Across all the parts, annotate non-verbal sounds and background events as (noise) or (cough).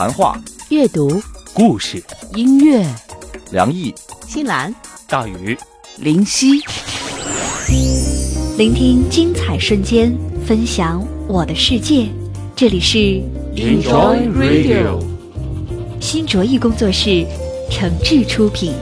谈话、阅读、故事、音乐，梁毅、新兰、大宇、林夕，聆听精彩瞬间，分享我的世界。这里是 Enjoy Radio，新卓艺工作室诚挚出品。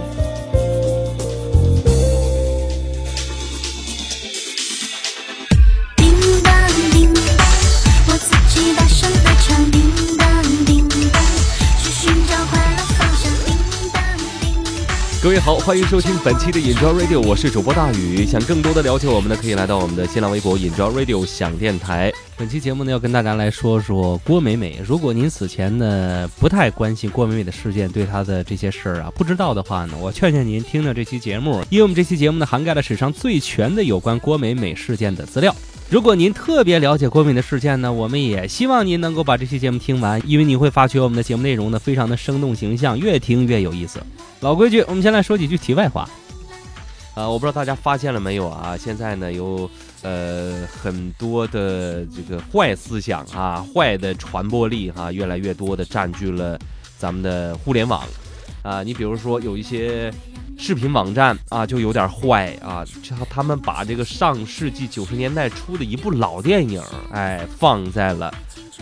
好，欢迎收听本期的 Enjoy Radio，我是主播大宇。想更多的了解我们呢，可以来到我们的新浪微博 Enjoy Radio 想电台。本期节目呢，要跟大家来说说郭美美。如果您此前呢不太关心郭美美的事件，对她的这些事儿啊不知道的话呢，我劝劝您听听这期节目，因为我们这期节目呢涵盖了史上最全的有关郭美美事件的资料。如果您特别了解郭美的事件呢，我们也希望您能够把这期节目听完，因为你会发觉我们的节目内容呢非常的生动形象，越听越有意思。老规矩，我们先来说几句题外话。啊，我不知道大家发现了没有啊？现在呢有呃很多的这个坏思想啊，坏的传播力哈、越来越多的占据了咱们的互联网啊。你比如说有一些视频网站啊，就有点坏啊，这他们把这个上世纪九十年代初的一部老电影，哎，放在了。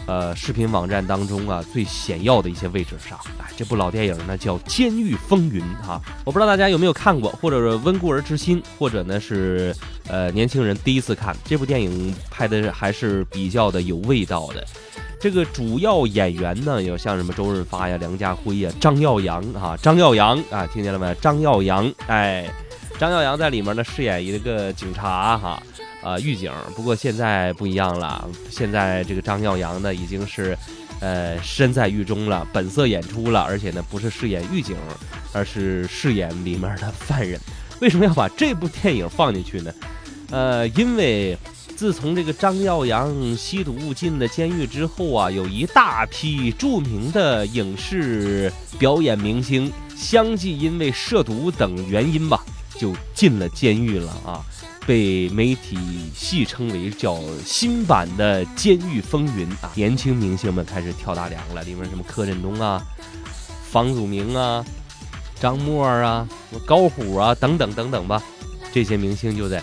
呃，视频网站当中啊，最显要的一些位置上，哎，这部老电影呢叫《监狱风云》哈，我不知道大家有没有看过，或者是温故而知新，或者呢是呃年轻人第一次看这部电影，拍的还是比较的有味道的。这个主要演员呢，有像什么周润发呀、梁家辉呀、张耀扬啊，张耀扬啊，听见了没？张耀扬，哎，张耀扬在里面呢饰演一个警察哈。啊狱警。不过现在不一样了，现在这个张耀扬呢，已经是，呃，身在狱中了，本色演出了，而且呢，不是饰演狱警，而是饰演里面的犯人。为什么要把这部电影放进去呢？呃，因为自从这个张耀扬吸毒进了监狱之后啊，有一大批著名的影视表演明星，相继因为涉毒等原因吧，就进了监狱了啊。被媒体戏称为叫新版的《监狱风云》啊，年轻明星们开始跳大梁了，里面什么柯震东啊、房祖名啊、张默啊、高虎啊等等等等吧，这些明星就在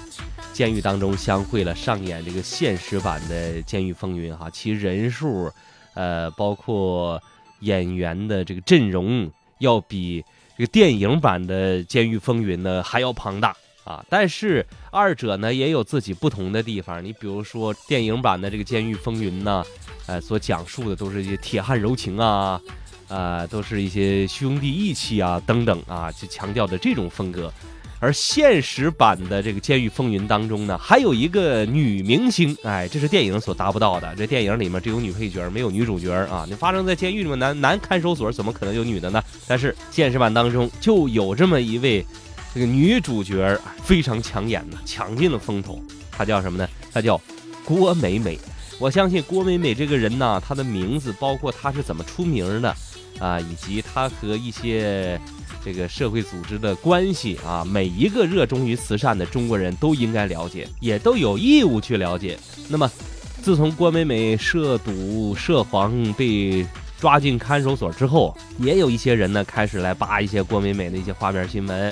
监狱当中相会了，上演这个现实版的《监狱风云》哈，其人数，呃，包括演员的这个阵容，要比这个电影版的《监狱风云》呢还要庞大。啊，但是二者呢也有自己不同的地方。你比如说电影版的这个《监狱风云》呢，呃，所讲述的都是一些铁汉柔情啊，呃，都是一些兄弟义气啊等等啊，就强调的这种风格。而现实版的这个《监狱风云》当中呢，还有一个女明星，哎，这是电影所达不到的。这电影里面只有女配角，没有女主角啊。你发生在监狱里面，男男看守所怎么可能有女的呢？但是现实版当中就有这么一位。这个女主角非常抢眼呢，抢尽了风头。她叫什么呢？她叫郭美美。我相信郭美美这个人呢，她的名字，包括她是怎么出名的，啊，以及她和一些这个社会组织的关系啊，每一个热衷于慈善的中国人都应该了解，也都有义务去了解。那么，自从郭美美涉赌涉黄被抓进看守所之后，也有一些人呢开始来扒一些郭美美的一些花边新闻。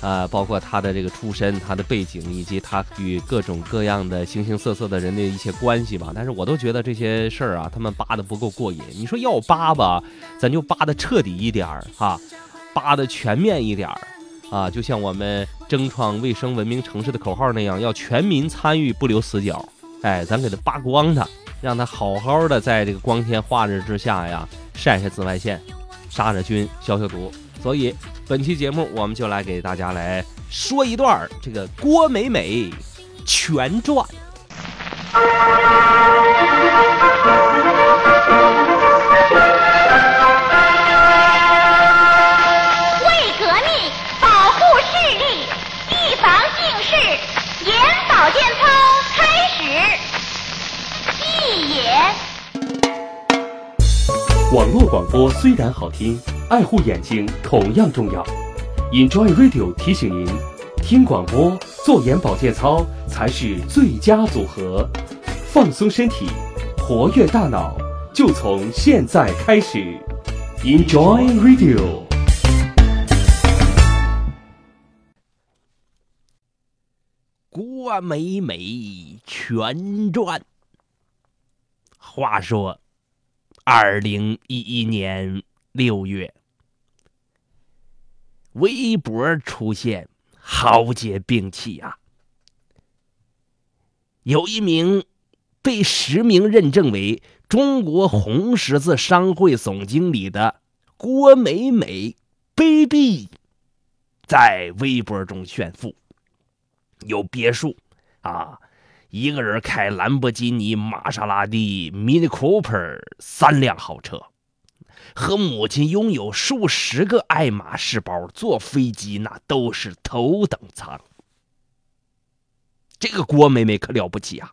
呃，包括他的这个出身、他的背景，以及他与各种各样的形形色色的人的一些关系吧。但是我都觉得这些事儿啊，他们扒的不够过瘾。你说要扒吧，咱就扒的彻底一点儿哈，扒的全面一点儿啊，就像我们争创卫生文明城市的口号那样，要全民参与，不留死角。哎，咱给他扒光他，让他好好的在这个光天化日之下呀，晒晒紫外线，杀杀菌，消消毒。所以。本期节目，我们就来给大家来说一段儿这个郭美美全传。网络广播虽然好听，爱护眼睛同样重要。Enjoy Radio 提醒您，听广播、做眼保健操才是最佳组合。放松身体，活跃大脑，就从现在开始。Enjoy Radio。郭美美全传。话说，二零一一年六月，微博出现豪杰兵器啊！有一名被实名认证为中国红十字商会总经理的郭美美 baby，在微博中炫富。有别墅啊，一个人开兰博基尼、玛莎拉蒂、Mini Cooper 三辆豪车，和母亲拥有数十个爱马仕包，坐飞机那都是头等舱。这个郭美美可了不起啊，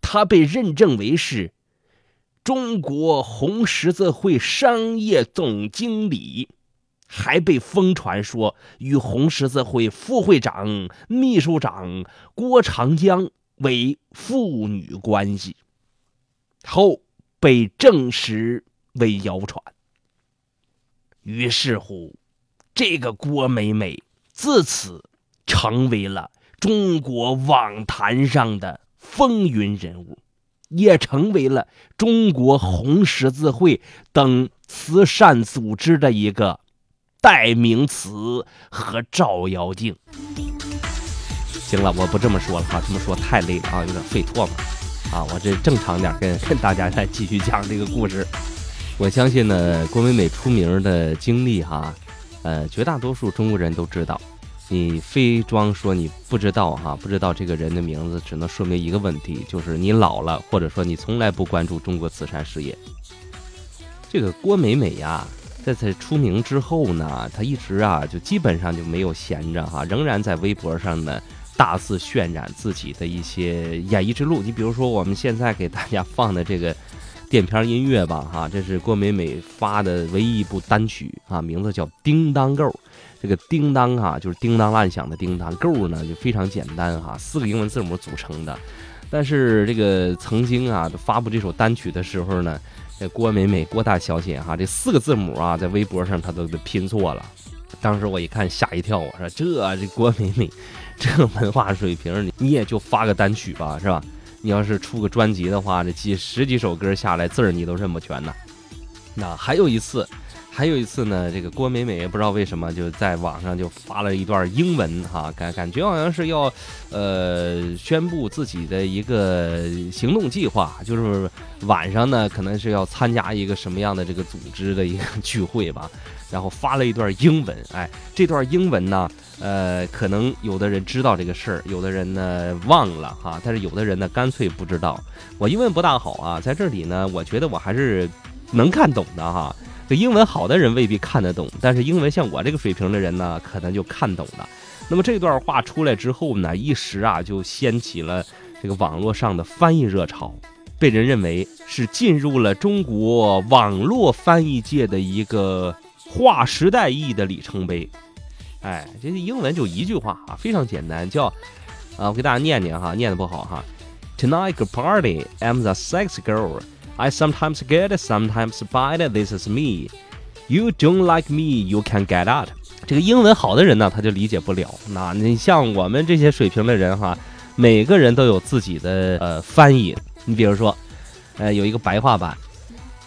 她被认证为是中国红十字会商业总经理。还被疯传说与红十字会副会长、秘书长郭长江为父女关系，后被证实为谣传。于是乎，这个郭美美自此成为了中国网坛上的风云人物，也成为了中国红十字会等慈善组织的一个。代名词和照妖镜。行了，我不这么说了哈，这么说太累了啊，有点费唾沫啊。我这正常点，跟 (laughs) 跟大家再继续讲这个故事。我相信呢，郭美美出名的经历哈，呃，绝大多数中国人都知道。你非装说你不知道哈，不知道这个人的名字，只能说明一个问题，就是你老了，或者说你从来不关注中国慈善事业。这个郭美美呀。在她出名之后呢，她一直啊就基本上就没有闲着哈，仍然在微博上呢大肆渲染自己的一些演艺之路。你比如说我们现在给大家放的这个电片音乐吧哈，这是郭美美发的唯一一部单曲啊，名字叫《叮当够》。这个叮当啊就是叮当乱响的叮当，够呢就非常简单哈，四个英文字母组成的。但是这个曾经啊发布这首单曲的时候呢。这郭美美，郭大小姐哈，这四个字母啊，在微博上她都拼错了。当时我一看吓一跳，我说这这郭美美，这文化水平，你你也就发个单曲吧，是吧？你要是出个专辑的话，这几十几首歌下来，字儿你都认不全呢。那还有一次。还有一次呢，这个郭美美也不知道为什么就在网上就发了一段英文哈，感感觉好像是要，呃，宣布自己的一个行动计划，就是晚上呢可能是要参加一个什么样的这个组织的一个 (laughs) 聚会吧，然后发了一段英文，哎，这段英文呢，呃，可能有的人知道这个事儿，有的人呢忘了哈，但是有的人呢干脆不知道。我英文不大好啊，在这里呢，我觉得我还是能看懂的哈。这英文好的人未必看得懂，但是英文像我这个水平的人呢，可能就看懂了。那么这段话出来之后呢，一时啊就掀起了这个网络上的翻译热潮，被人认为是进入了中国网络翻译界的一个划时代意义的里程碑。哎，这英文就一句话啊，非常简单，叫啊，我给大家念念哈，念的不好哈。Tonight a party, I'm the sex girl. I sometimes get, sometimes bite. This is me. You don't like me, you can get out. 这个英文好的人呢，他就理解不了。那你像我们这些水平的人哈，每个人都有自己的呃翻译。你比如说，呃，有一个白话版，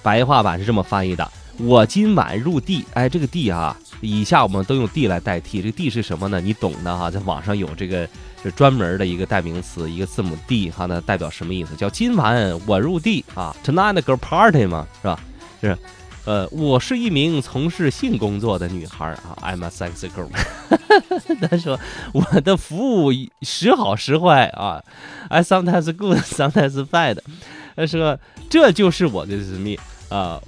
白话版是这么翻译的：我今晚入地。哎，这个地啊，以下我们都用地来代替。这个地是什么呢？你懂的哈，在网上有这个。专门的一个代名词，一个字母 D 哈，那代表什么意思？叫今晚我入地啊，Tonight go party 嘛，是吧？是，呃，我是一名从事性工作的女孩啊，I'm a sexy girl。(laughs) 他说我的服务时好时坏啊，I sometimes good, sometimes bad。他说这就是我的私密啊。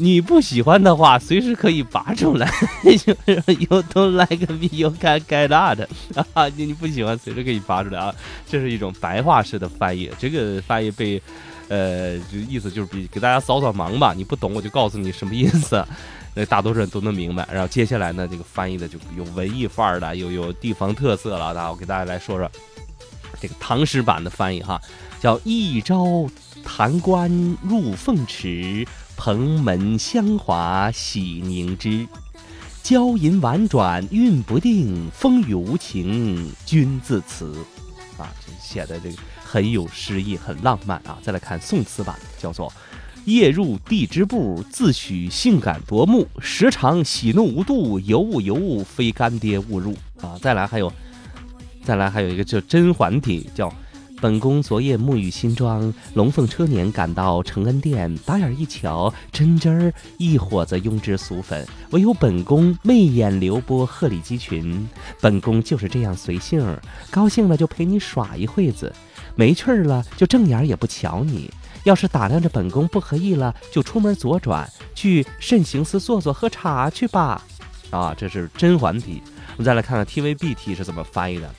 你不喜欢的话，随时可以拔出来。就是 You don't like me, you can get out。(laughs) 啊，你你不喜欢，随时可以拔出来啊。这是一种白话式的翻译，这个翻译被，呃，就意思就是比给大家扫扫盲吧。你不懂，我就告诉你什么意思。(laughs) 那大多数人都能明白。然后接下来呢，这个翻译的就有文艺范儿的，又有地方特色了。那我给大家来说说这个唐诗版的翻译哈，叫一朝弹冠入凤池。蓬门香华喜凝脂。娇吟婉转韵不定，风雨无情君自辞。啊，这写的这个很有诗意，很浪漫啊！再来看宋词版，叫做“夜入地之步，自诩性感夺目，时常喜怒无度，尤物尤物，非干爹勿入”啊！再来还有，再来还有一个叫甄嬛体，叫。本宫昨夜沐浴新妆，龙凤车辇赶到承恩殿，打眼一瞧，真真儿一伙子庸脂俗粉，唯有本宫媚眼流波，鹤立鸡群。本宫就是这样随性，高兴了就陪你耍一会子，没趣儿了就正眼也不瞧你。要是打量着本宫不合意了，就出门左转去慎刑司坐坐喝茶去吧。啊，这是甄嬛体。我们再来看看 TVB 体是怎么翻译的。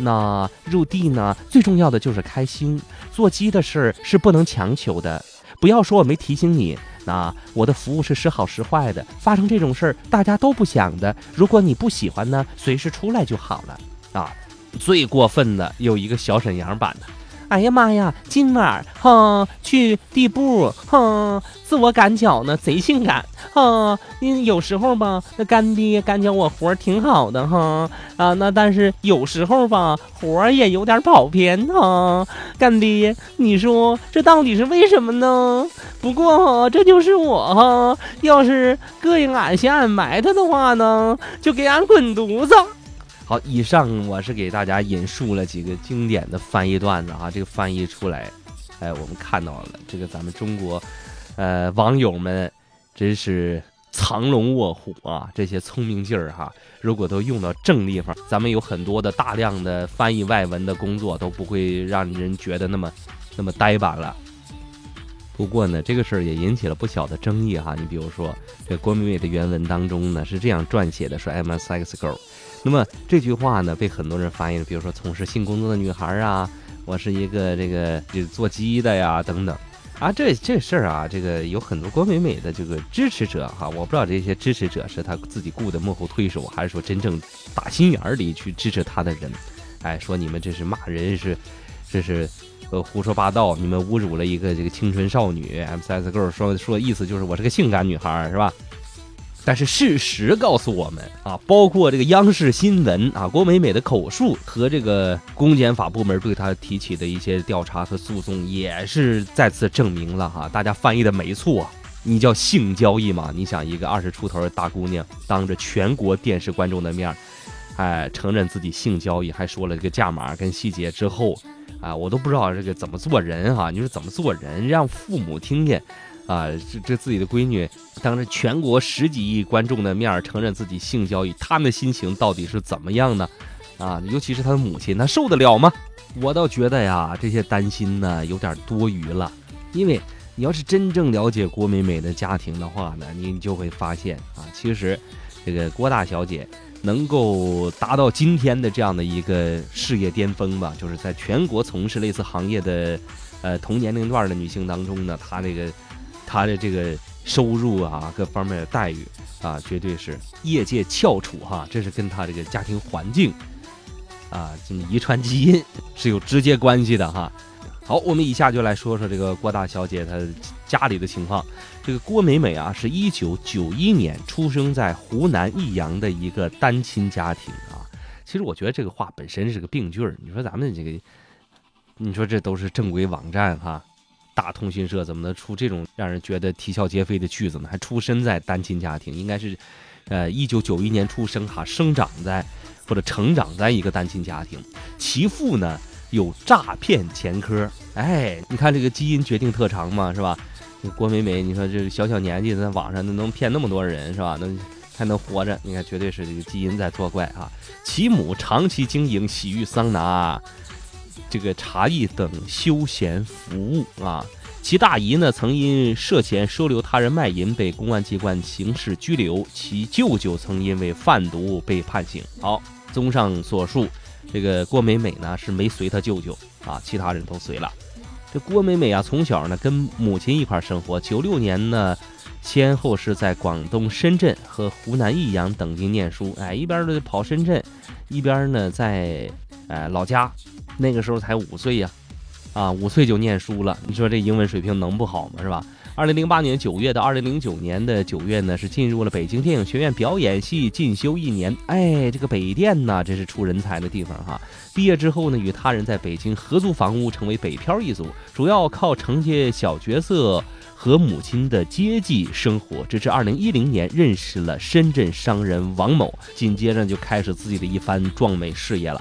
那入地呢？最重要的就是开心。坐鸡的事儿是不能强求的，不要说我没提醒你。那我的服务是时好时坏的，发生这种事儿大家都不想的。如果你不喜欢呢，随时出来就好了啊。最过分的有一个小沈阳版的。哎呀妈呀！今晚哈去地步，哈自我赶脚呢，贼性感哈。你有时候吧，那干爹干脚我活挺好的哈啊，那但是有时候吧，活也有点跑偏哈。干爹，你说这到底是为什么呢？不过哈，这就是我哈。要是膈应俺嫌俺埋汰的话呢，就给俺滚犊子。好，以上我是给大家引述了几个经典的翻译段子啊，这个翻译出来，哎，我们看到了这个咱们中国，呃，网友们真是藏龙卧虎啊，这些聪明劲儿哈，如果都用到正地方，咱们有很多的大量的翻译外文的工作都不会让人觉得那么那么呆板了。不过呢，这个事儿也引起了不小的争议哈。你比如说，这郭美美的原文当中呢是这样撰写的，说 I'm a sex girl。那么这句话呢，被很多人翻译了，比如说从事性工作的女孩啊，我是一个这个这做鸡的呀，等等，啊，这这事儿啊，这个有很多郭美美的这个支持者哈，我不知道这些支持者是他自己雇的幕后推手，还是说真正打心眼里去支持他的人，哎，说你们这是骂人是，这是呃胡说八道，你们侮辱了一个这个青春少女 M C S girl 说说意思就是我是个性感女孩是吧？但是事实告诉我们啊，包括这个央视新闻啊，郭美美的口述和这个公检法部门对她提起的一些调查和诉讼，也是再次证明了哈，大家翻译的没错。你叫性交易吗？你想一个二十出头的大姑娘，当着全国电视观众的面，哎，承认自己性交易，还说了这个价码跟细节之后，啊，我都不知道这个怎么做人哈。你说怎么做人，让父母听见？啊，这这自己的闺女当着全国十几亿观众的面承认自己性交易，他们的心情到底是怎么样呢？啊，尤其是他的母亲，他受得了吗？我倒觉得呀，这些担心呢有点多余了。因为你要是真正了解郭美美的家庭的话呢，你就会发现啊，其实这个郭大小姐能够达到今天的这样的一个事业巅峰吧，就是在全国从事类似行业的呃同年龄段的女性当中呢，她这个。他的这个收入啊，各方面的待遇啊，绝对是业界翘楚哈。这是跟他这个家庭环境啊，这遗传基因是有直接关系的哈。好，我们以下就来说说这个郭大小姐她家里的情况。这个郭美美啊，是一九九一年出生在湖南益阳的一个单亲家庭啊。其实我觉得这个话本身是个病句儿。你说咱们这个，你说这都是正规网站哈。大通讯社怎么能出这种让人觉得啼笑皆非的句子呢？还出身在单亲家庭，应该是，呃，一九九一年出生哈，生长在或者成长在一个单亲家庭。其父呢有诈骗前科，哎，你看这个基因决定特长嘛，是吧？郭美美，你说这小小年纪在网上能骗那么多人，是吧？能还能活着，你看绝对是这个基因在作怪啊。其母长期经营洗浴桑拿。这个茶艺等休闲服务啊，其大姨呢曾因涉嫌收留他人卖淫被公安机关刑事拘留，其舅舅曾因为贩毒被判刑。好，综上所述，这个郭美美呢是没随他舅舅啊，其他人都随了。这郭美美啊，从小呢跟母亲一块生活，九六年呢先后是在广东深圳和湖南益阳等地念书，哎，一边呢跑深圳，一边呢在哎老家。那个时候才五岁呀，啊，五岁就念书了，你说这英文水平能不好吗？是吧？二零零八年九月到二零零九年的九月呢，是进入了北京电影学院表演系进修一年。哎，这个北电呐，这是出人才的地方哈。毕业之后呢，与他人在北京合租房屋，成为北漂一族，主要靠承接小角色和母亲的接济生活。直至二零一零年，认识了深圳商人王某，紧接着就开始自己的一番壮美事业了。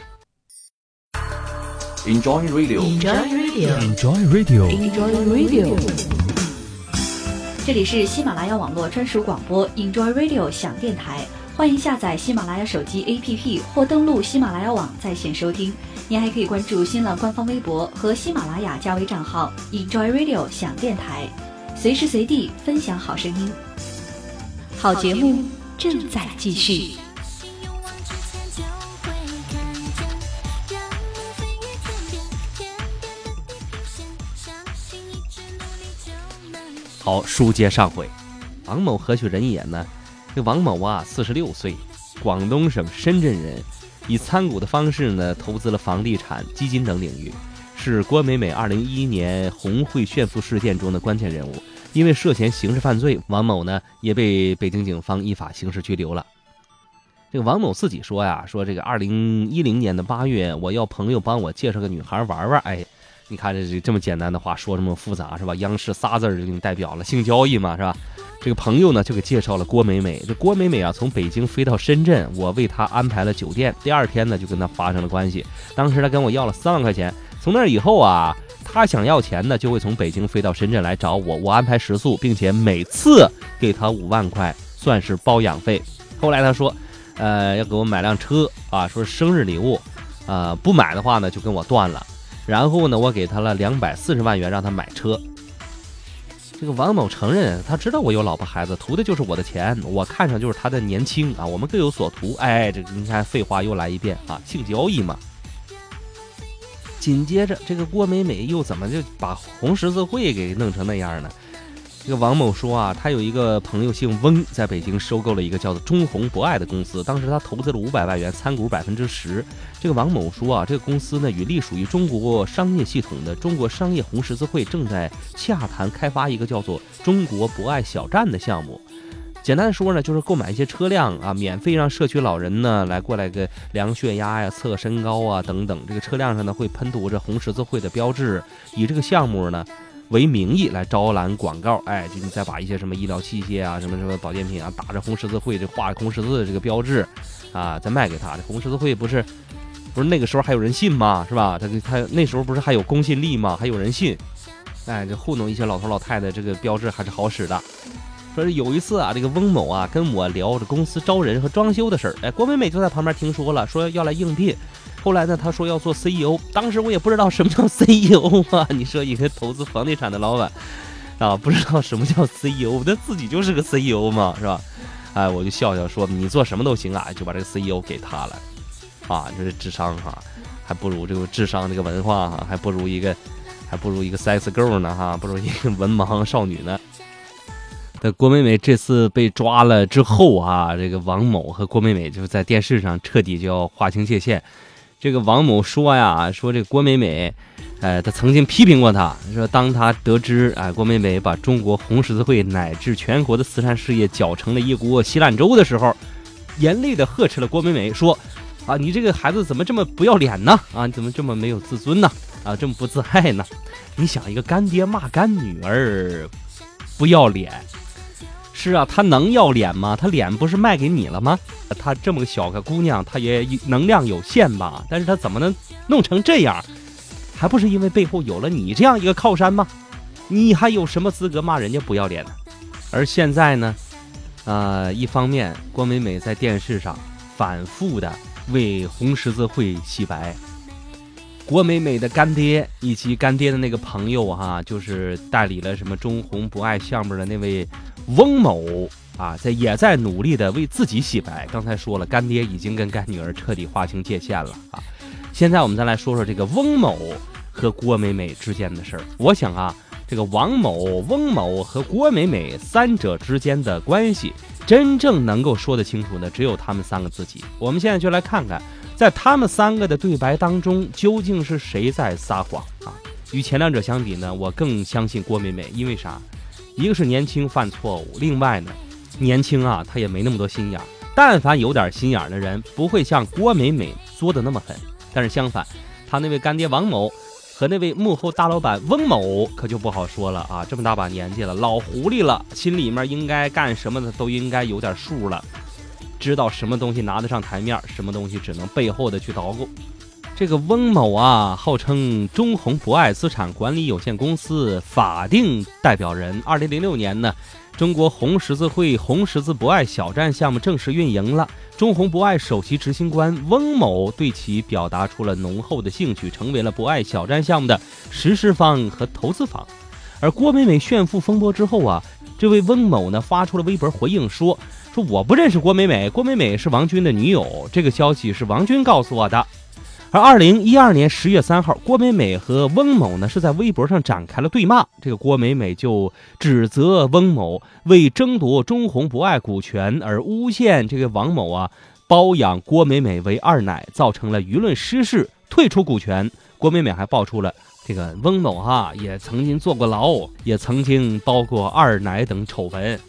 Enjoy Radio，Enjoy Radio，Enjoy Radio，Enjoy Radio。这里是喜马拉雅网络专属广播 Enjoy Radio 响电台，欢迎下载喜马拉雅手机 APP 或登录喜马拉雅网在线收听。您还可以关注新浪官方微博和喜马拉雅加微账号 Enjoy Radio 响电台，随时随地分享好声音。好节目正在继续。好，书接上回，王某何许人也呢？这王某啊，四十六岁，广东省深圳人，以参股的方式呢，投资了房地产、基金等领域，是郭美美2011年红会炫富事件中的关键人物。因为涉嫌刑事犯罪，王某呢也被北京警方依法刑事拘留了。这个王某自己说呀，说这个2010年的八月，我要朋友帮我介绍个女孩玩玩，哎。你看这这这么简单的话说这么复杂是吧？央视仨字儿就给你代表了性交易嘛是吧？这个朋友呢就给介绍了郭美美。这郭美美啊从北京飞到深圳，我为她安排了酒店。第二天呢就跟她发生了关系。当时她跟我要了三万块钱。从那以后啊，她想要钱呢就会从北京飞到深圳来找我，我安排食宿，并且每次给她五万块，算是包养费。后来她说，呃要给我买辆车啊，说生日礼物，啊不买的话呢就跟我断了。然后呢，我给他了两百四十万元，让他买车。这个王某承认，他知道我有老婆孩子，图的就是我的钱。我看上就是他的年轻啊，我们各有所图。哎，这个你看，废话又来一遍啊，性交易嘛。紧接着，这个郭美美又怎么就把红十字会给弄成那样呢？这个王某说啊，他有一个朋友姓翁，在北京收购了一个叫做中红博爱的公司，当时他投资了五百万元，参股百分之十。这个王某说啊，这个公司呢与隶属于中国商业系统的中国商业红十字会正在洽谈开发一个叫做中国博爱小站的项目。简单的说呢，就是购买一些车辆啊，免费让社区老人呢来过来个量血压呀、测身高啊等等。这个车辆上呢会喷涂着红十字会的标志，以这个项目呢。为名义来招揽广告，哎，就你再把一些什么医疗器械啊、什么什么保健品啊，打着红十字会这画红十字的这个标志，啊，再卖给他。这红十字会不是不是那个时候还有人信吗？是吧？他他那时候不是还有公信力吗？还有人信，哎，这糊弄一些老头老太太，这个标志还是好使的。说是有一次啊，这个翁某啊跟我聊着公司招人和装修的事儿，哎，郭美美就在旁边听说了，说要来应聘。后来呢，他说要做 CEO，当时我也不知道什么叫 (laughs) CEO 啊。你说一个投资房地产的老板啊，不知道什么叫 CEO，他自己就是个 CEO 嘛，是吧？哎，我就笑笑说，你做什么都行啊，就把这个 CEO 给他了。啊，这是智商哈，还不如这个智商这个文化哈，还不如一个，还不如一个 sex girl 呢哈，不如一个文盲少女呢。那郭美美这次被抓了之后啊，这个王某和郭美美就在电视上彻底就要划清界限。这个王某说呀，说这郭美美，呃，他曾经批评过他，说当他得知啊、郭美美把中国红十字会乃至全国的慈善事业搅成了一锅稀烂粥的时候，严厉的呵斥了郭美美，说啊，你这个孩子怎么这么不要脸呢？啊，你怎么这么没有自尊呢？啊，这么不自爱呢？你想一个干爹骂干女儿，不要脸。是啊，她能要脸吗？她脸不是卖给你了吗？她这么个小个姑娘，她也能量有限吧？但是她怎么能弄成这样？还不是因为背后有了你这样一个靠山吗？你还有什么资格骂人家不要脸呢？而现在呢，呃，一方面郭美美在电视上反复的为红十字会洗白，郭美美的干爹以及干爹的那个朋友哈、就是代理了什么中红博爱项目的那位翁某啊，在也在努力的为自己洗白。刚才说了，干爹已经跟干女儿彻底划清界限了啊。现在我们再来说说这个翁某和郭美美之间的事儿。我想啊，这个王某、翁某和郭美美三者之间的关系，真正能够说得清楚的，只有他们三个自己。我们现在就来看看，在他们三个的对白当中，究竟是谁在撒谎啊？与前两者相比呢，我更相信郭美美，因为啥？一个是年轻犯错误，另外呢，年轻啊他也没那么多心眼儿。但凡有点心眼儿的人，不会像郭美美作的那么狠。但是相反，他那位干爹王某和那位幕后大老板翁某可就不好说了啊！这么大把年纪了，老狐狸了，心里面应该干什么的都应该有点数了，知道什么东西拿得上台面，什么东西只能背后的去捣鼓。这个翁某啊，号称中宏博爱资产管理有限公司法定代表人。二零零六年呢，中国红十字会红十字博爱小站项目正式运营了。中宏博爱首席执行官翁某对其表达出了浓厚的兴趣，成为了博爱小站项目的实施方和投资方。而郭美美炫富风波之后啊，这位翁某呢发出了微博回应说：“说我不认识郭美美，郭美美是王军的女友，这个消息是王军告诉我的。”而二零一二年十月三号，郭美美和翁某呢是在微博上展开了对骂。这个郭美美就指责翁某为争夺中红博爱股权而诬陷这个王某啊包养郭美美为二奶，造成了舆论失势，退出股权。郭美美还爆出了这个翁某哈也曾经坐过牢，也曾经包过二奶等丑闻。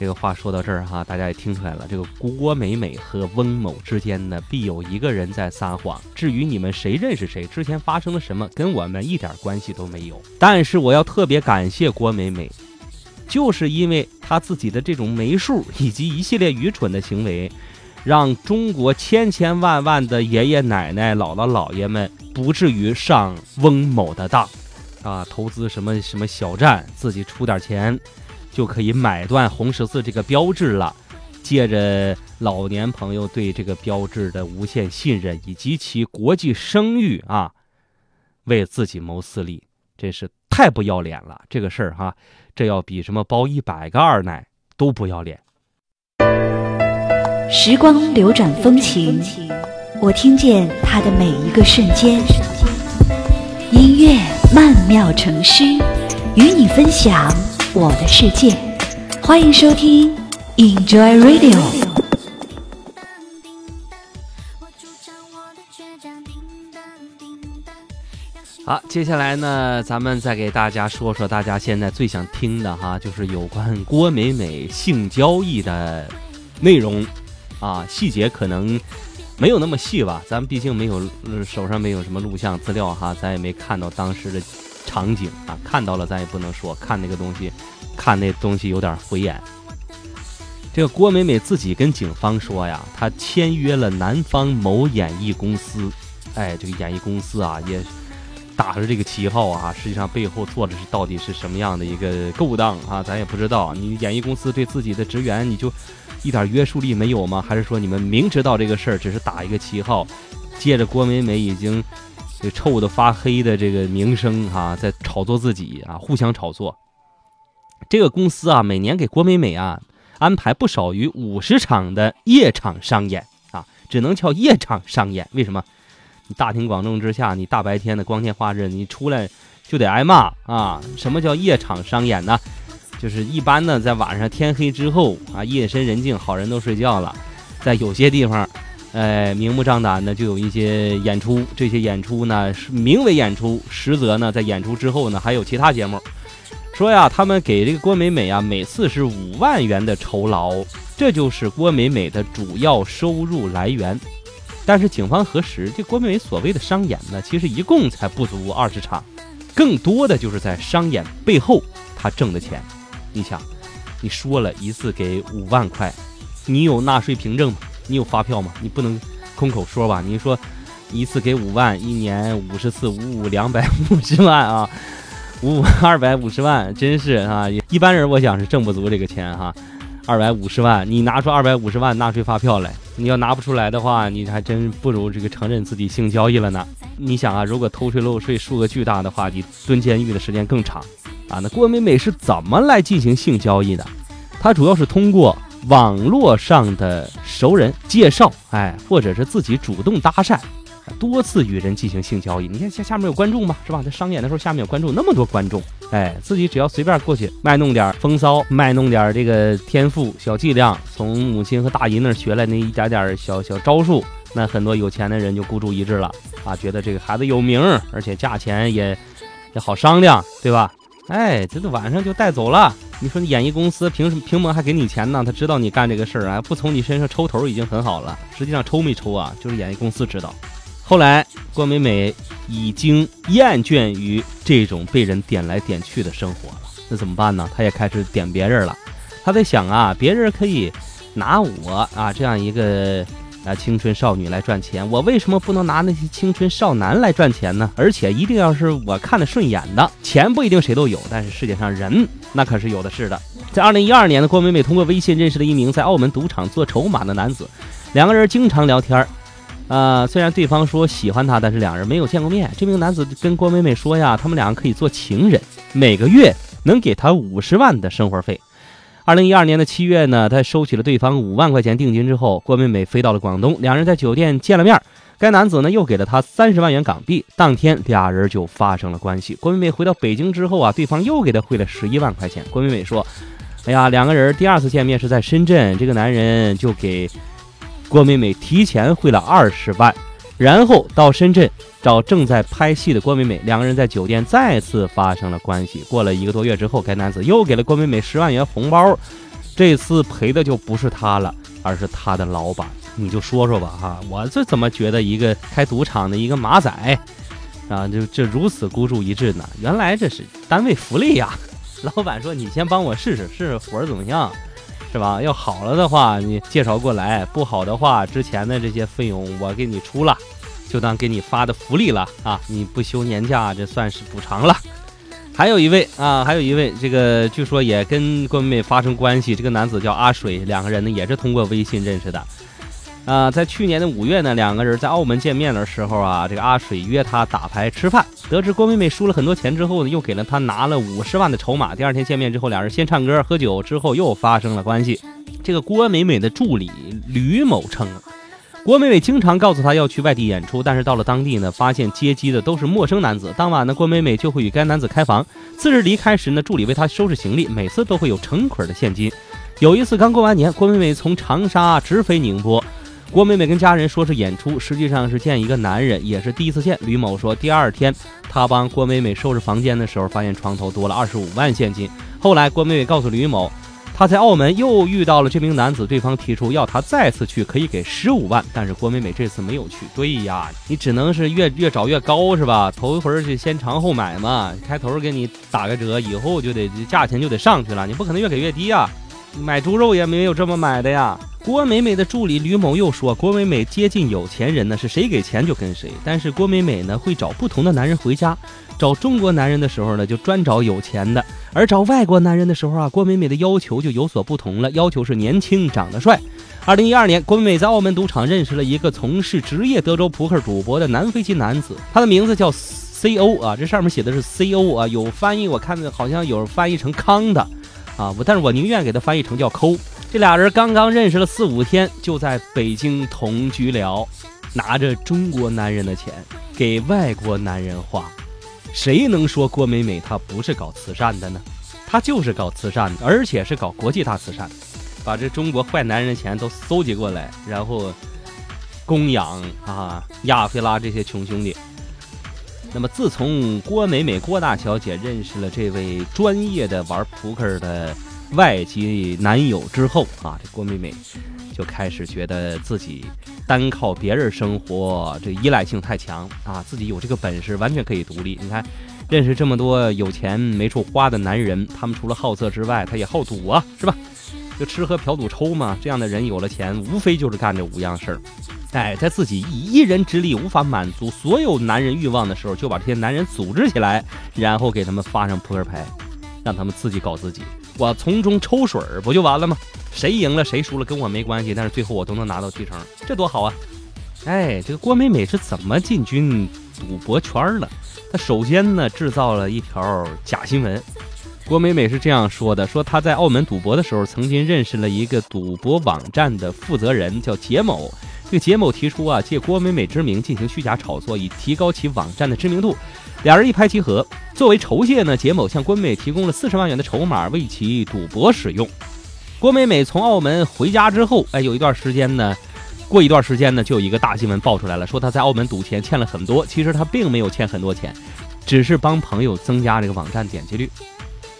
这个话说到这儿哈，大家也听出来了，这个郭美美和翁某之间呢，必有一个人在撒谎。至于你们谁认识谁，之前发生了什么，跟我们一点关系都没有。但是我要特别感谢郭美美，就是因为她自己的这种没数以及一系列愚蠢的行为，让中国千千万万的爷爷奶奶、姥姥姥爷们不至于上翁某的当，啊，投资什么什么小站，自己出点钱。就可以买断红十字这个标志了。借着老年朋友对这个标志的无限信任以及其国际声誉啊，为自己谋私利，真是太不要脸了。这个事儿哈，这要比什么包一百个二奶都不要脸。时光流转风情，我听见它的每一个瞬间。音乐曼妙成诗，与你分享我的世界。欢迎收听 Enjoy Radio。好，接下来呢，咱们再给大家说说大家现在最想听的哈，就是有关郭美美性交易的内容啊，细节可能没有那么细吧，咱们毕竟没有、手上没有什么录像资料哈，咱也没看到当时的场景啊，看到了咱也不能说，看那个东西，看那东西有点回眼。这个郭美美自己跟警方说呀，她签约了南方某演艺公司，哎，这个演艺公司啊也打着这个旗号啊，实际上背后做的是到底是什么样的一个勾当啊，咱也不知道。你演艺公司对自己的职员你就一点约束力没有吗？还是说你们明知道这个事儿，只是打一个旗号，借着郭美美已经这臭的发黑的这个名声啊，在炒作自己啊，互相炒作。这个公司啊，每年给郭美美啊安排不少于五十场的夜场商演啊，只能叫夜场商演。为什么？你大庭广众之下，你大白天的光天化日，你出来就得挨骂啊！什么叫夜场商演呢？就是一般呢，在晚上天黑之后啊，夜深人静，好人都睡觉了，在有些地方，哎，明目张胆的就有一些演出。这些演出呢是名为演出，实则呢在演出之后呢还有其他节目。说呀，他们给这个郭美美啊，每次是五万元的酬劳，这就是郭美美的主要收入来源。但是警方核实，这郭美美所谓的商演呢，其实一共才不足二十场，更多的就是在商演背后她挣的钱。你想，你说了一次给五万块，你有纳税凭证吗？你有发票吗？你不能空口说吧？你说一次给五万，一年五十次，五五两百五十万啊，五五二百五十万，真是啊！一般人我想是挣不足这个钱哈。二百五十万，你拿出二百五十万纳税发票来，你要拿不出来的话，你还真不如这个承认自己性交易了呢。你想啊，如果偷税漏税数额巨大的话，你蹲监狱的时间更长啊。那郭美美是怎么来进行性交易的？她主要是通过网络上的熟人介绍，哎，或者是自己主动搭讪，多次与人进行性交易。你看下下面有观众吧，是吧？在商演的时候，下面有观众，那么多观众，哎，自己只要随便过去卖弄点风骚，卖弄点这个天赋小伎俩，从母亲和大姨那儿学来那一点点小小招数，那很多有钱的人就孤注一掷了啊，觉得这个孩子有名，而且价钱也也好商量，对吧？哎，这都晚上就带走了，你说你演艺公司凭什么凭什么还给你钱呢？他知道你干这个事儿啊，不从你身上抽头已经很好了。实际上抽没抽啊，就是演艺公司知道。后来郭美美已经厌倦于这种被人点来点去的生活了，那怎么办呢？她也开始点别人了。她在想啊，别人可以拿我啊这样一个啊青春少女来赚钱，我为什么不能拿那些青春少男来赚钱呢？而且一定要是我看得顺眼的。钱不一定谁都有，但是世界上人那可是有的是的。在二零一二年呢，郭美美通过微信认识了一名在澳门赌场做筹码的男子，两个人经常聊天儿。呃，虽然对方说喜欢她，但是两人没有见过面。这名男子跟郭美美说呀，他们两个可以做情人，每个月能给她五十万的生活费。二零一二年的七月呢，他收取了对方五万块钱定金之后，郭美美飞到了广东，两人在酒店见了面。该男子呢又给了他三十万元港币，当天俩人就发生了关系。郭美美回到北京之后啊，对方又给她汇了十一万块钱。郭美美说：“哎呀，两个人第二次见面是在深圳，这个男人就给郭美美提前汇了二十万，然后到深圳找正在拍戏的郭美美，两个人在酒店再次发生了关系。过了一个多月之后，该男子又给了郭美美十万元红包，这次赔的就不是他了，而是他的老板。你就说说吧，哈，我这怎么觉得一个开赌场的一个马仔，啊，就这如此孤注一掷呢？原来这是单位福利呀！老板说你先帮我试试，试试活儿怎么样，是吧？要好了的话，你介绍过来；不好的话，之前的这些费用我给你出了，就当给你发的福利了啊！你不休年假，这算是补偿了。还有一位啊，还有一位，这个据说也跟郭美美发生关系。这个男子叫阿水，两个人呢也是通过微信认识的。啊，在去年的五月呢，两个人在澳门见面的时候啊，这个阿水约他打牌吃饭，得知郭美美输了很多钱之后呢，又给了他拿了五十万的筹码。第二天见面之后，两人先唱歌喝酒，之后又发生了关系。这个郭美美的助理吕某称，郭美美经常告诉他要去外地演出，但是到了当地呢，发现接机的都是陌生男子。当晚呢，郭美美就会与该男子开房。次日离开时呢，助理为她收拾行李，每次都会有成捆的现金。有一次刚过完年，郭美美从长沙直飞宁波。郭美美跟家人说是演出，实际上是见一个男人，也是第一次见。吕某说，第二天他帮郭美美收拾房间的时候，发现床头多了二十五万现金。后来郭美美告诉吕某，她在澳门又遇到了这名男子，对方提出要她再次去可以给十五万，但是郭美美这次没有去。对呀，你只能是越越找越高是吧？头一回是先尝后买嘛，开头给你打个折，以后就得价钱就得上去了，你不可能越给越低呀。买猪肉也没有这么买的呀。郭美美的助理吕某又说，郭美美接近有钱人呢，是谁给钱就跟谁。但是郭美美呢，会找不同的男人回家。找中国男人的时候呢，就专找有钱的；而找外国男人的时候啊，郭美美的要求就有所不同了，要求是年轻、长得帅。二零一二年，郭美美在澳门赌场认识了一个从事职业德州扑克赌博的南非籍男子，他的名字叫 C.O 啊，这上面写的是 C.O 啊，有翻译我看的好像有翻译成康的。啊，我但是我宁愿给他翻译成叫抠。这俩人刚刚认识了四五天，就在北京同居了，拿着中国男人的钱给外国男人花，谁能说郭美美她不是搞慈善的呢？她就是搞慈善的，而且是搞国际大慈善，把这中国坏男人的钱都搜集过来，然后供养啊亚非拉这些穷兄弟。那么，自从郭美美郭大小姐认识了这位专业的玩扑克的外籍男友之后啊，这郭美美就开始觉得自己单靠别人生活，这依赖性太强啊，自己有这个本事，完全可以独立。你看，认识这么多有钱没处花的男人，他们除了好色之外，他也好赌啊，是吧？就吃喝嫖赌抽嘛。这样的人有了钱，无非就是干这五样事儿。哎，在自己以一人之力无法满足所有男人欲望的时候，就把这些男人组织起来，然后给他们发上扑克牌，让他们自己搞自己，我从中抽水儿，不就完了吗？谁赢了谁输了跟我没关系，但是最后我都能拿到提成，这多好啊！哎，这个郭美美是怎么进军赌博圈的？她首先呢制造了一条假新闻。郭美美是这样说的：说她在澳门赌博的时候，曾经认识了一个赌博网站的负责人，叫杰某。这个杰某提出啊，借郭美美之名进行虚假炒作，以提高其网站的知名度。俩人一拍即合。作为酬谢呢，杰某向郭美美提供了四十万元的筹码，为其赌博使用。郭美美从澳门回家之后，哎，有一段时间呢，过一段时间呢，就有一个大新闻爆出来了，说她在澳门赌钱欠了很多。其实她并没有欠很多钱，只是帮朋友增加这个网站点击率。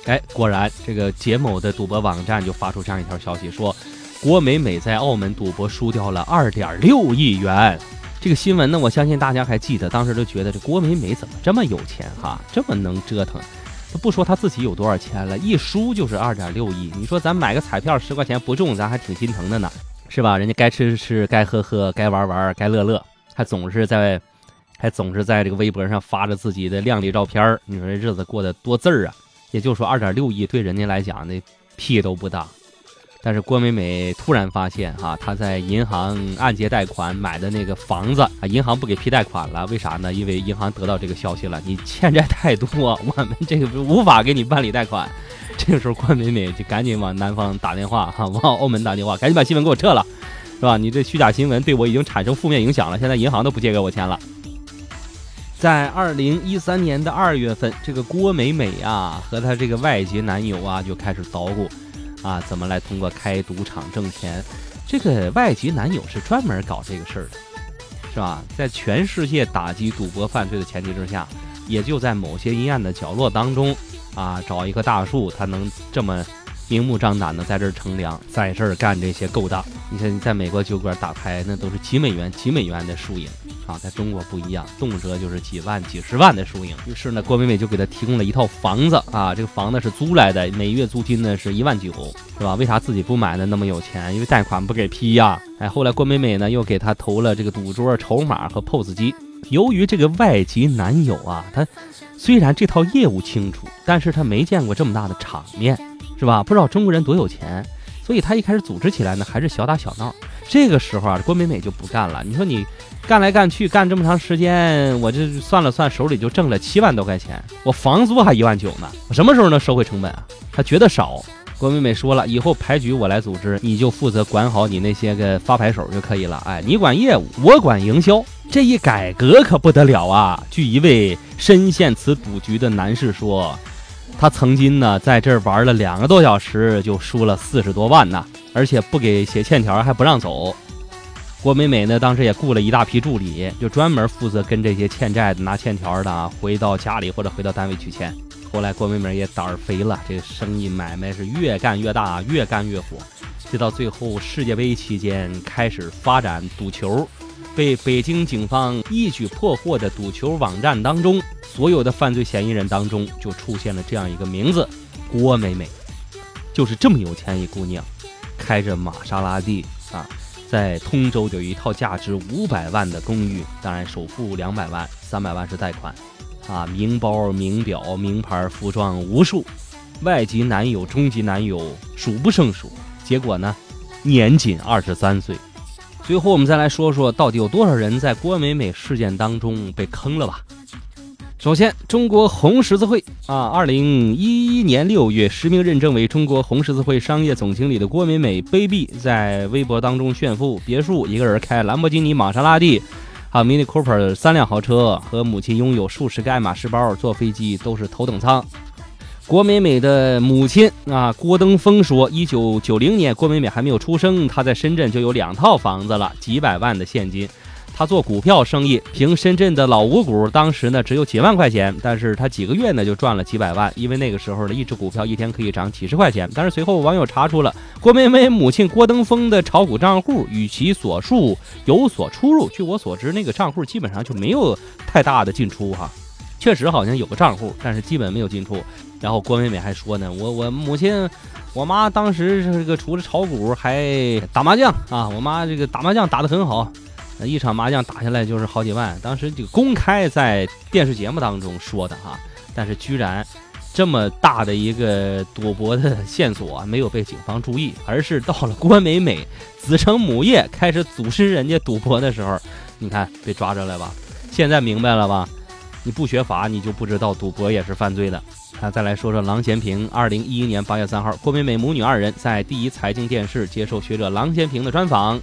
哎，果然这个杰某的赌博网站就发出这样一条消息，说郭美美在澳门赌博输掉了二点六亿元。这个新闻呢，我相信大家还记得，当时就觉得这郭美美怎么这么有钱哈，这么能折腾。他不说他自己有多少钱了，一输就是二点六亿。你说咱买个彩票十块钱不中，咱还挺心疼的呢，是吧？人家该吃吃，该喝喝，该玩玩，该乐乐，还总是在，还总是在这个微博上发着自己的靓丽照片你说这日子过得多滋儿啊！也就说，二点六亿对人家来讲那屁都不大。但是郭美美突然发现，哈，她在银行按揭贷款买的那个房子啊，银行不给批贷款了，为啥呢？因为银行得到这个消息了，你欠债太多，我们这个无法给你办理贷款。这个时候，郭美美就赶紧往南方打电话，哈，往澳门打电话，赶紧把新闻给我撤了，是吧？你这虚假新闻对我已经产生负面影响了，现在银行都不借给我钱了。在二零一三年的二月份，这个郭美美啊和她这个外籍男友啊就开始捣鼓，啊，怎么来通过开赌场挣钱？这个外籍男友是专门搞这个事儿的，是吧？在全世界打击赌博犯罪的前提之下，也就在某些阴暗的角落当中，啊，找一棵大树，他能这么明目张胆的在这儿乘凉，在这儿干这些勾当。你看，你在美国酒馆打牌，那都是几美元、几美元的输赢。啊，在中国不一样，动辄就是几万、几十万的输赢。于是呢，郭美美就给他提供了一套房子啊，这个房子是租来的，每月租金呢是一万九，是吧？为啥自己不买呢？那么有钱，因为贷款不给批呀。哎，后来郭美美呢又给他投了这个赌桌、筹码和 POS 机。由于这个外籍男友啊，他虽然这套业务清楚，但是他没见过这么大的场面，是吧？不知道中国人多有钱，所以他一开始组织起来呢还是小打小闹。这个时候啊，郭美美就不干了。你说你。干来干去干这么长时间，我这算了算，手里就挣了七万多块钱，我房租还一万九呢，我什么时候能收回成本啊？他觉得少。郭美美说了，以后牌局我来组织，你就负责管好你那些个发牌手就可以了。哎，你管业务，我管营销。这一改革可不得了啊！据一位深陷此赌局的男士说，他曾经呢在这儿玩了两个多小时，就输了四十多万呢，而且不给写欠条，还不让走。郭美美呢，当时也雇了一大批助理，就专门负责跟这些欠债的、拿欠条的啊回到家里或者回到单位取钱。后来郭美美也胆儿肥了，这个生意买卖是越干越大，越干越火。直到最后世界杯期间开始发展赌球，被北京警方一举破获的赌球网站当中，所有的犯罪嫌疑人当中就出现了这样一个名字：郭美美。就是这么有钱一姑娘，开着玛莎拉蒂啊。在通州有一套价值五百万的公寓，当然首付两百万，三百万是贷款，啊，名包、名表、名牌服装无数，外籍男友、中级男友数不胜数。结果呢，年仅二十三岁。最后我们再来说说，到底有多少人在郭美美事件当中被坑了吧？首先，中国红十字会啊，二零一一年六月实名认证为中国红十字会商业总经理的郭美美，baby 在微博当中炫富，别墅一个人开兰博基尼、玛莎拉蒂，还有 Mini Cooper 三辆豪车，和母亲拥有数十个爱马仕包，坐飞机都是头等舱。郭美美的母亲啊，郭登峰说，一九九零年郭美美还没有出生，她在深圳就有两套房子了，几百万的现金。他做股票生意，凭深圳的老五股，当时呢只有几万块钱，但是他几个月呢就赚了几百万，因为那个时候呢一只股票一天可以涨几十块钱。但是随后网友查出了郭美美母亲郭登峰的炒股账户与其所述有所出入。据我所知，那个账户基本上就没有太大的进出哈，确实好像有个账户，但是基本没有进出。然后郭美美还说呢，我我母亲，我妈当时这个除了炒股还打麻将啊，我妈这个打麻将打得很好。一场麻将打下来就是好几万，当时这个公开在电视节目当中说的哈，但是居然这么大的一个赌博的线索没有被警方注意，而是到了郭美美子承母业开始组织人家赌博的时候，你看被抓着了吧？现在明白了吧？你不学法，你就不知道赌博也是犯罪的。那再来说说郎咸平，二零一一年八月三号，郭美美母女二人在第一财经电视接受学者郎咸平的专访。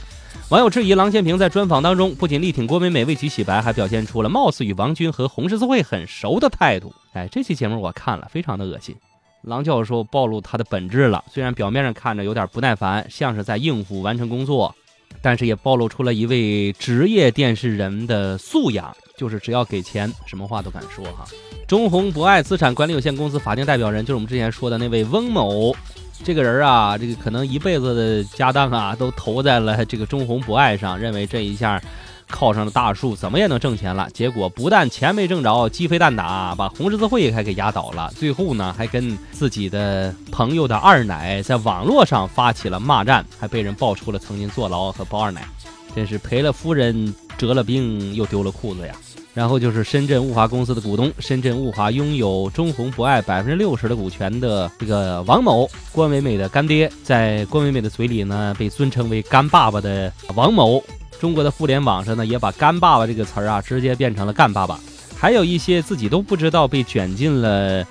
网友质疑郎咸平在专访当中不仅力挺郭美美为其洗白，还表现出了貌似与王军和红十字会很熟的态度。哎，这期节目我看了，非常的恶心。郎教授暴露他的本质了，虽然表面上看着有点不耐烦，像是在应付完成工作，但是也暴露出了一位职业电视人的素养就是只要给钱，什么话都敢说哈。中宏博爱资产管理有限公司法定代表人就是我们之前说的那位翁某，这个人啊，这个可能一辈子的家当啊都投在了这个中宏博爱上，认为这一下靠上了大树，怎么也能挣钱了。结果不但钱没挣着，鸡飞蛋打，把红十字会还给压倒了。最后呢，还跟自己的朋友的二奶在网络上发起了骂战，还被人爆出了曾经坐牢和包二奶，真是赔了夫人折了兵又丢了裤子呀。然后就是深圳物华公司的股东，深圳物华拥有中宏博爱百分之六十的股权的这个王某，郭美美的干爹，在郭美美的嘴里呢，被尊称为“干爸爸”的王某，中国的互联网上呢，也把“干爸爸”这个词儿啊，直接变成了“干爸爸”。还有一些自己都不知道被卷进了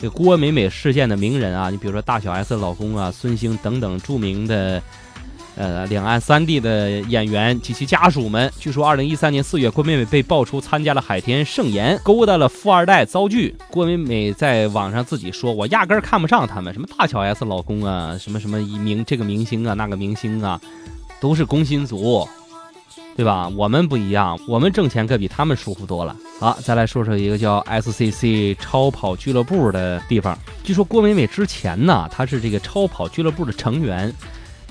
这郭美美事件的名人啊，你比如说大小 S 的老公啊，孙兴等等著名的。呃，两岸三地的演员及其家属们，据说二零一三年四月，郭美美被爆出参加了海天盛宴，勾搭了富二代遭拒。郭美美在网上自己说：“我压根儿看不上他们，什么大小 S 老公啊，什么什么一明这个明星啊，那个明星啊，都是工薪族，对吧？我们不一样，我们挣钱可比他们舒服多了。”好，再来说说一个叫 SCC 超跑俱乐部的地方。据说郭美美之前呢，她是这个超跑俱乐部的成员。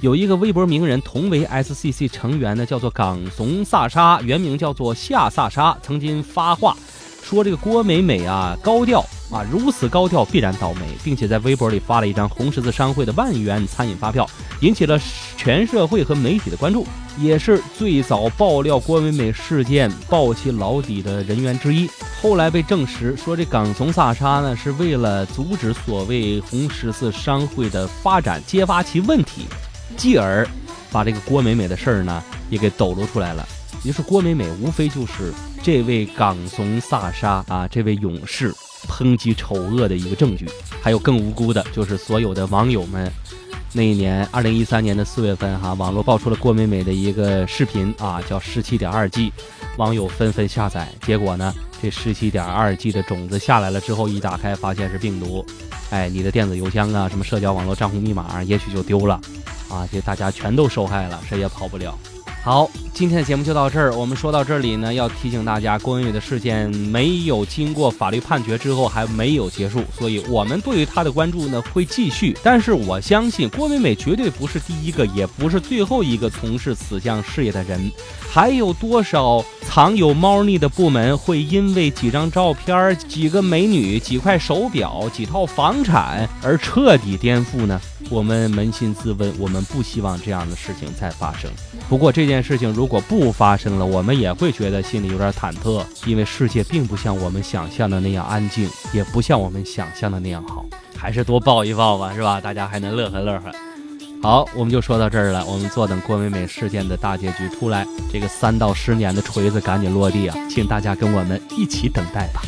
有一个微博名人同为 SCC 成员的，叫做港怂萨沙，原名叫做夏萨沙，曾经发话说这个郭美美啊高调啊，如此高调必然倒霉，并且在微博里发了一张红十字商会的万元餐饮发票，引起了全社会和媒体的关注，也是最早爆料郭美美事件爆其老底的人员之一。后来被证实说这港怂萨沙呢是为了阻止所谓红十字商会的发展，揭发其问题。继而，把这个郭美美的事儿呢也给抖露出来了。也就是郭美美无非就是这位港怂萨沙啊，这位勇士抨击丑恶的一个证据。还有更无辜的就是所有的网友们。那一年，二零一三年的四月份，哈，网络爆出了郭美美的一个视频啊，叫十七点二 G，网友纷纷下载。结果呢，这十七点二 G 的种子下来了之后，一打开发现是病毒，哎，你的电子邮箱啊，什么社交网络账户密码，也许就丢了。啊，这大家全都受害了，谁也跑不了。好，今天的节目就到这儿。我们说到这里呢，要提醒大家，郭美美的事件没有经过法律判决之后还没有结束，所以我们对于她的关注呢会继续。但是我相信，郭美美绝对不是第一个，也不是最后一个从事此项事业的人。还有多少藏有猫腻的部门会因为几张照片、几个美女、几块手表、几套房产而彻底颠覆呢？我们扪心自问，我们不希望这样的事情再发生。不过这件件事情如果不发生了，我们也会觉得心里有点忐忑，因为世界并不像我们想象的那样安静，也不像我们想象的那样好。还是多抱一抱吧，是吧？大家还能乐呵乐呵。好，我们就说到这儿了。我们坐等郭美美事件的大结局出来，这个三到十年的锤子赶紧落地啊！请大家跟我们一起等待吧。